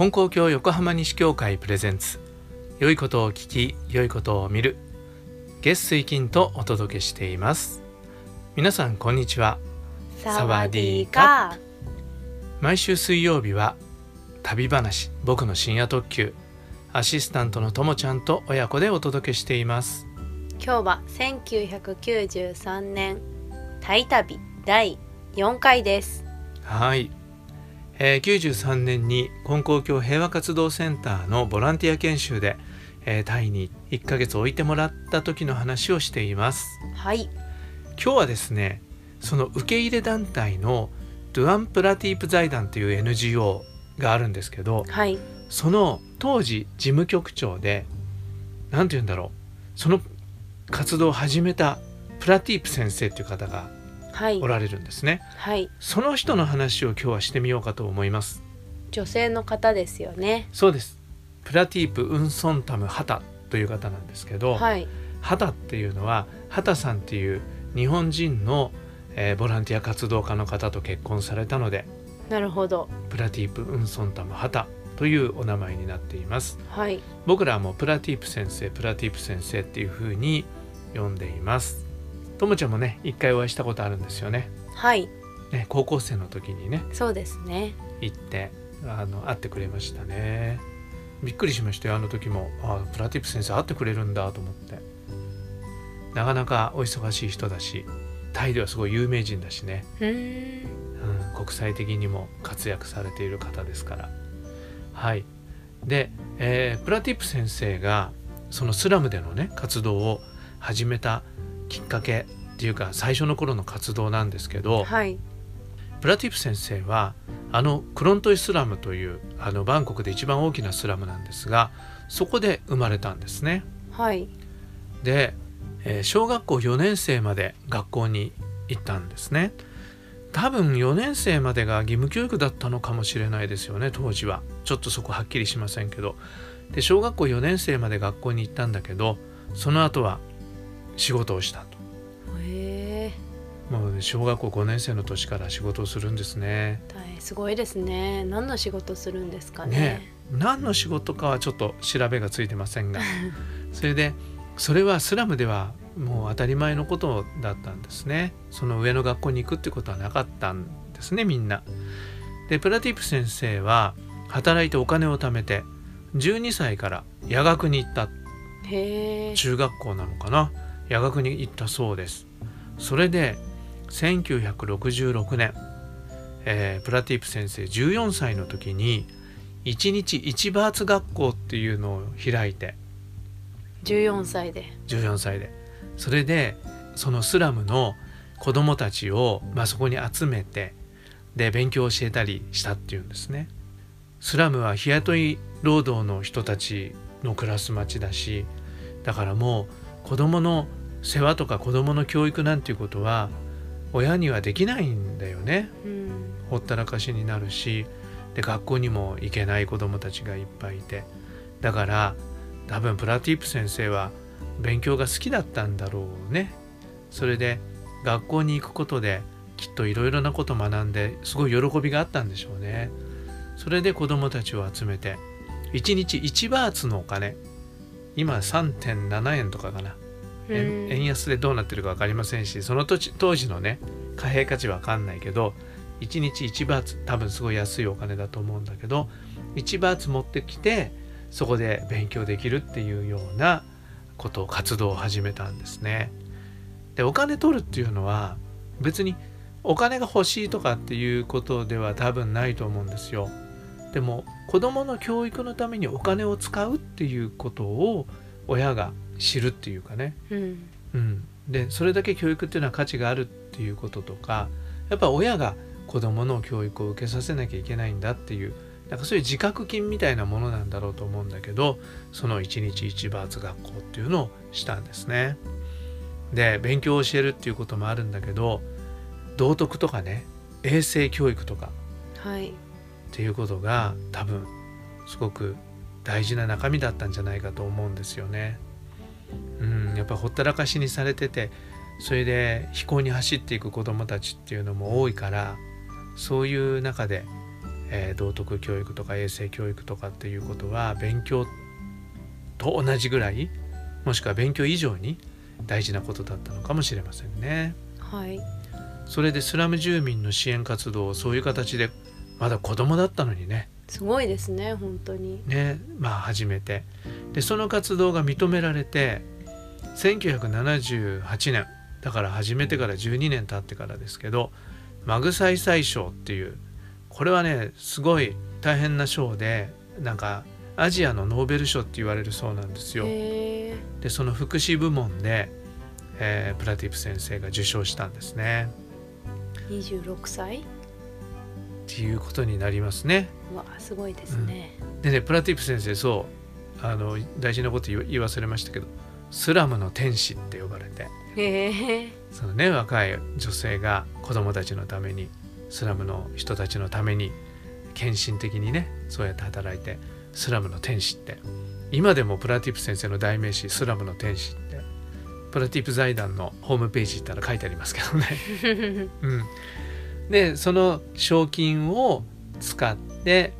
金光教横浜西教会プレゼンツ。良いことを聞き良いことを見る。月水金とお届けしています。皆さんこんにちは。サワディーカ毎週水曜日は旅話僕の深夜特急。アシスタントのともちゃんと親子でお届けしています。今日は1993年タイ旅第4回です。はい、えー、93年に金光教平和活動センターのボランティア研修で、えータイに1ヶ月置いてもらった時の話をしています。はい。今日はですねその受け入れ団体のドゥアンプラティープ財団という NGO があるんですけどはい。その当時事務局長で何て言うんだろうその活動を始めたプラティープ先生っていう方がはいおられるんですね。はい。その人の話を今日はしてみようかと思います。女性の方ですよね。そうです。プラティープ・ウンソンタム・ハタという方なんですけど、はい。ハタっていうのはハタさんっていう日本人の、えーボランティア活動家の方と結婚されたのでなるほど。プラティープ・ウンソンタム・ハタというお名前になっています。はい。僕らはもうプラティープ先生プラティープ先生っていう風に呼んでいますともちゃんもね一回お会いしたことあるんですよね。はい。ね高校生の時にね。そうですね。行ってあの会ってくれましたね。びっくりしましたよ。あの時もあプラティップ先生会ってくれるんだと思って。なかなかお忙しい人だしタイではすごい有名人だしね、うーん。うん、国際的にも活躍されている方ですから。はい。で、えープラティップ先生がそのスラムでのね活動を始めたきっかけっていうか最初の頃の活動なんですけど、はいプラティップ先生はあのクロントイスラムというあのバンコクで一番大きなスラムなんですがそこで生まれたんですね。はいで、えー小学校4年生まで学校に行ったんですね。多分4年生までが義務教育だったのかもしれないですよね当時はちょっとそこはっきりしませんけどで小学校4年生まで学校に行ったんだけどその後は仕事をしたと。もうね小学校5年生の年から仕事をするんですね。すごいですね。何の仕事するんですかね。ね何の仕事かはちょっと調べがついてませんが。それでそれはスラムではもう当たり前のことだったんですね。その上の学校に行くってことはなかったんですねみんな。でプラティップ先生は働いてお金を貯めて12歳から夜学に行った。中学校なのかな夜学に行ったそうです。それで1966年、えープラティップ先生14歳の時に1日1バーツ学校っていうのを開いて。14歳で。14歳で。それでそのスラムの子供たちを、まあ、そこに集めてで勉強を教えたりしたっていうんですね。スラムは日雇い労働の人たちの暮らす町だしだからもう子供の世話とか子供の教育なんていうことは親にはできないんだよね。うん。ほったらかしになるしで学校にも行けない子どもたちがいっぱいいて。だから多分プラティップ先生は勉強が好きだったんだろうね。それで学校に行くことできっといろいろなこと学んですごい喜びがあったんでしょうね。それで子どもたちを集めて1日1バーツのお金。今3.7円とかかな円円安でどうなってるか分かりませんしその当時当時のね貨幣価値わかんないけど1日1バーツ多分すごい安いお金だと思うんだけど1バーツ持ってきてそこで勉強できるっていうようなことを活動を始めたんですね。でお金取るっていうのは別にお金が欲しいとかっていうことでは多分ないと思うんですよ。でも子どもの教育のためにお金を使うっていうことを親が知るっていうかねうんうん、でそれだけ教育っていうのは価値があるっていうこととかやっぱ親が子どもの教育を受けさせなきゃいけないんだっていうなんかそういう自覚金みたいなものなんだろうと思うんだけどその1日1バーツ学校っていうのをしたんですね。で勉強を教えるっていうこともあるんだけど道徳とかね衛生教育とかはいっていうことが多分すごく大事な中身だったんじゃないかと思うんですよね。うん、やっぱほったらかしにされててそれで飛行に走っていく子どもたちっていうのも多いからそういう中で、えー道徳教育とか衛生教育とかっていうことは勉強と同じぐらいもしくは勉強以上に大事なことだったのかもしれませんね。はい。それでスラム住民の支援活動をそういう形でまだ子供だったのにね。すごいですね本当に。ねまあ始めてでその活動が認められて1978年だから始めてから12年経ってからですけどマグサイサイ賞っていうこれはねすごい大変な賞でなんかアジアのノーベル賞って言われるそうなんですよ。でその福祉部門で、えープラティプ先生が受賞したんですね。26歳？っていうことになりますね。うわすごいですね、でねプラティプ先生そうあの大事なこと言い忘れましたけどスラムの天使って呼ばれてへえそのね若い女性が子供たちのためにスラムの人たちのために献身的にねそうやって働いてスラムの天使って今でもプラティプ先生の代名詞スラムの天使ってプラティプ財団のホームページ行ったら書いてありますけどね。うん、でその賞金を使って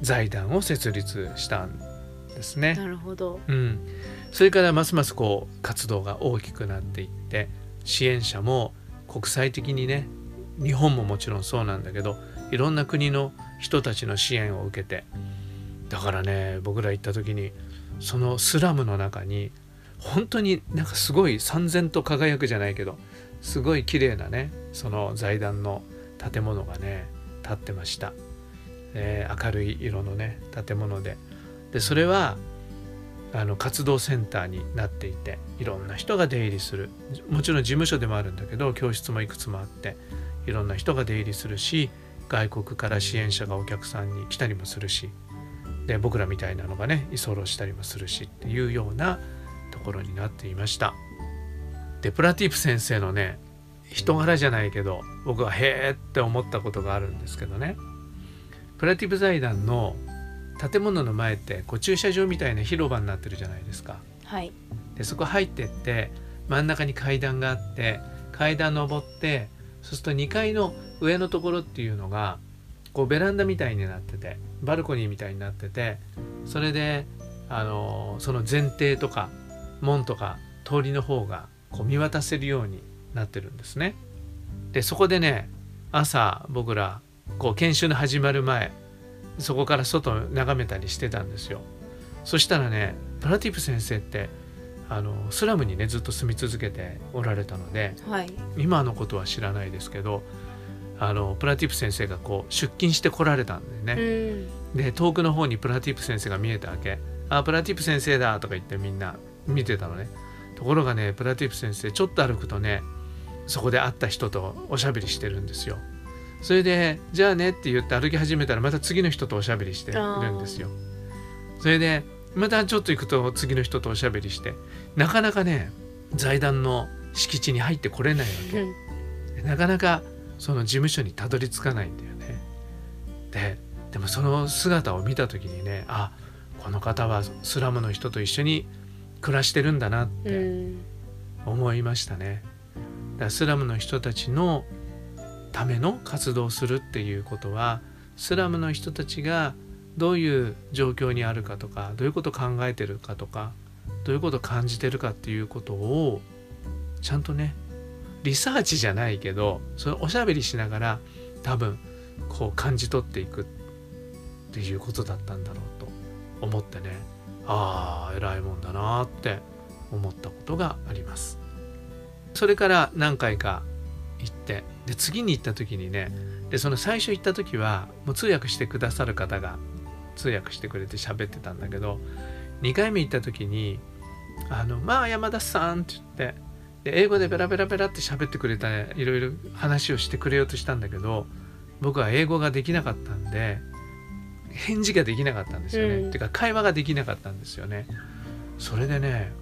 財団を設立したんですね。なるほど。うん、それからますますこう活動が大きくなっていって支援者も国際的にね日本ももちろんそうなんだけどいろんな国の人たちの支援を受けてだからね僕ら行った時にそのスラムの中に本当になんかすごい燦然と輝くじゃないけどすごい綺麗なねその財団の建物がね建ってました、えー明るい色のね建物ででそれはあの活動センターになっていていろんな人が出入りするもちろん事務所でもあるんだけど教室もいくつもあっていろんな人が出入りするし外国から支援者がお客さんに来たりもするしで僕らみたいなのがね居候したりもするしっていうようなところになっていました。でプラティプ先生のね人柄じゃないけど僕はへーって思ったことがあるんですけどねプラティプ財団の建物の前ってこう駐車場みたいな広場になってるじゃないですか。はいでそこ入ってって真ん中に階段があって階段登ってそうすると2階の上のところっていうのがこうベランダみたいになっててバルコニーみたいになっててそれであのその前庭とか門とか通りの方がこう見渡せるようになってるんですね。でそこでね朝僕らこう研修の始まる前そこから外を眺めたりしてたんですよ。そしたらねプラティプ先生ってあのスラムにねずっと住み続けておられたのではい。今のことは知らないですけどあのプラティプ先生がこう出勤してこられたんでうね、ん。で遠くの方にプラティプ先生が見えたわけ「あプラティプ先生だ」とか言ってみんな見てたのね。ところがねプラティプ先生ちょっと歩くとねそこで会った人とおしゃべりしてるんですよそれで「じゃあね」って言って歩き始めたらまた次の人とおしゃべりしてるんですよ。それでまたちょっと行くと次の人とおしゃべりしてなかなかね財団の敷地に入ってこれないわけ。うん。なかなかその事務所にたどり着かないんだよね。ででもその姿を見た時にねあこの方はスラムの人と一緒に暮らしてるんだなっうてん。思いましたね。だスラムの人たちのための活動をするっていうことはスラムの人たちがどういう状況にあるかとかどういうことを考えてるかとかどういうことを感じてるかっていうことをちゃんとねリサーチじゃないけどそれおしゃべりしながら多分こう感じ取っていくっていうことだったんだろうと思ってねああ偉いもんだなって思ったことがあります。それから何回か行ってで次に行った時にねでその最初行った時はもう通訳してくださる方が通訳してくれて喋ってたんだけど2回目行った時に「あのまあ山田さん」って言ってで英語でベラベラベラって喋ってくれたいろいろ話をしてくれようとしたんだけど僕は英語ができなかったんで返事ができなかったんですよね。うんてか会話ができなかったんですよね。それでね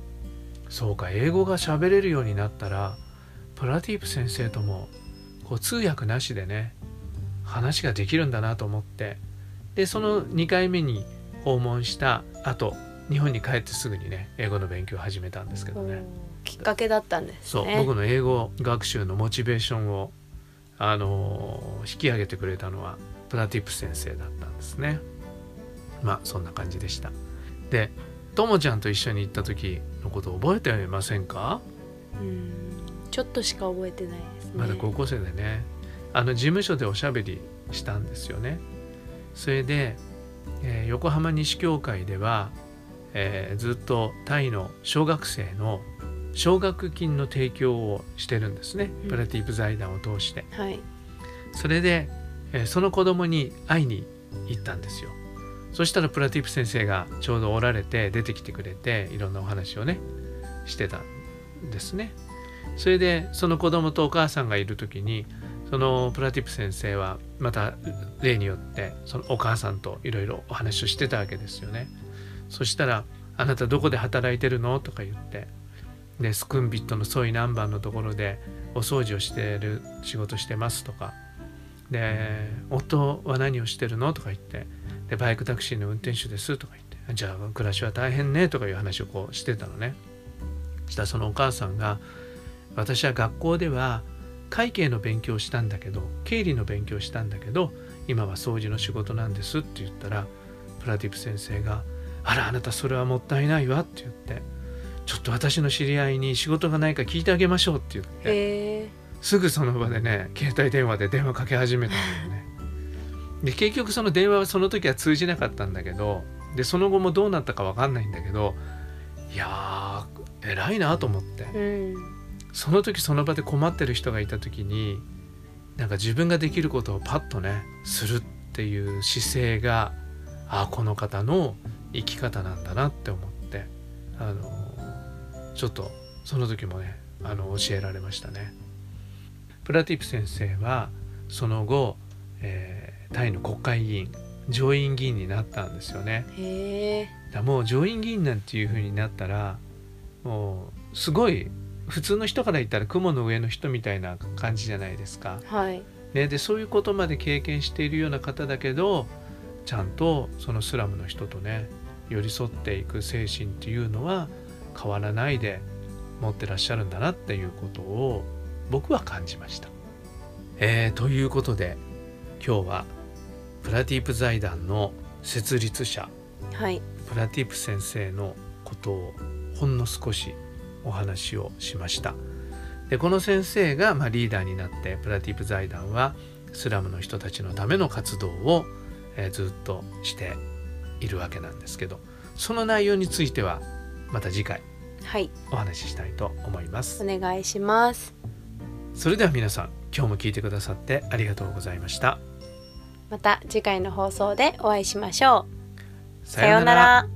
そうか英語が喋れるようになったらプラティープ先生ともこう通訳なしでね話ができるんだなと思ってでその2回目に訪問した後日本に帰ってすぐにね英語の勉強を始めたんですけどね。きっかけだったんですそう、ね僕の英語学習のモチベーションを、あのー引き上げてくれたのはプラティップ先生だったんですね。まあそんな感じでした。でともちゃんと一緒に行った時のこと覚えていませんか？うんちょっとしか覚えてないですね。まだ高校生でね。あの事務所でおしゃべりしたんですよね。それで、えー横浜西教会では、えーずっとタイの小学生の奨学金の提供をしてるんですね、うん。プラティップ財団を通して。はい。それで、えーその子供に会いに行ったんですよ。そしたらプラティップ先生がちょうどおられて出てきてくれていろんなお話をねしてたんですねそれでその子供とお母さんがいる時にそのプラティプ先生はまた例によってそのお母さんといろいろお話をしてたわけですよね。そしたら「あなたどこで働いてるの?」とか言ってでスクンビットのソイ南蛮のところでお掃除をしてる仕事してますとか。で夫は何をしてるの？とか言ってでバイクタクシーの運転手ですとか言ってじゃあ暮らしは大変ねとかいう話をこうしてたのね。したらそのお母さんが私は学校では会計の勉強をしたんだけど経理の勉強をしたんだけど今は掃除の仕事なんですって言ったらプラティップ先生が「あらあなたそれはもったいないわ」って言って「ちょっと私の知り合いに仕事がないか聞いてあげましょう」って言ってすぐその場でね携帯電話で電話かけ始めたんだよね。で結局その電話はその時は通じなかったんだけどでその後もどうなったか分かんないんだけどいやー偉いなと思って。うんその時その場で困ってる人がいた時になんか自分ができることをパッとねするっていう姿勢があこの方の生き方なんだなって思ってあのちょっとその時もねあの教えられましたね。プラティップ先生はその後、えータイの国会議員上院議員になったんですよね。へえだもう上院議員なんていう風になったらもうすごい普通の人から言ったら雲の上の人みたいな感じじゃないですか。はいね、でそういうことまで経験しているような方だけどちゃんとそのスラムの人とね寄り添っていく精神っていうのは変わらないで持ってらっしゃるんだなっていうことを僕は感じました。えーということで今日はプラティープ財団の設立者はいプラティップ先生のことをほんの少しお話をしました。でこの先生がまあリーダーになってプラティップ財団はスラムの人たちのための活動を、えーずっとしているわけなんですけどその内容についてはまた次回はい。お話ししたいと思います。お願いします。それでは皆さん今日も聞いてくださってありがとうございました。また次回の放送でお会いしましょう。ささようなら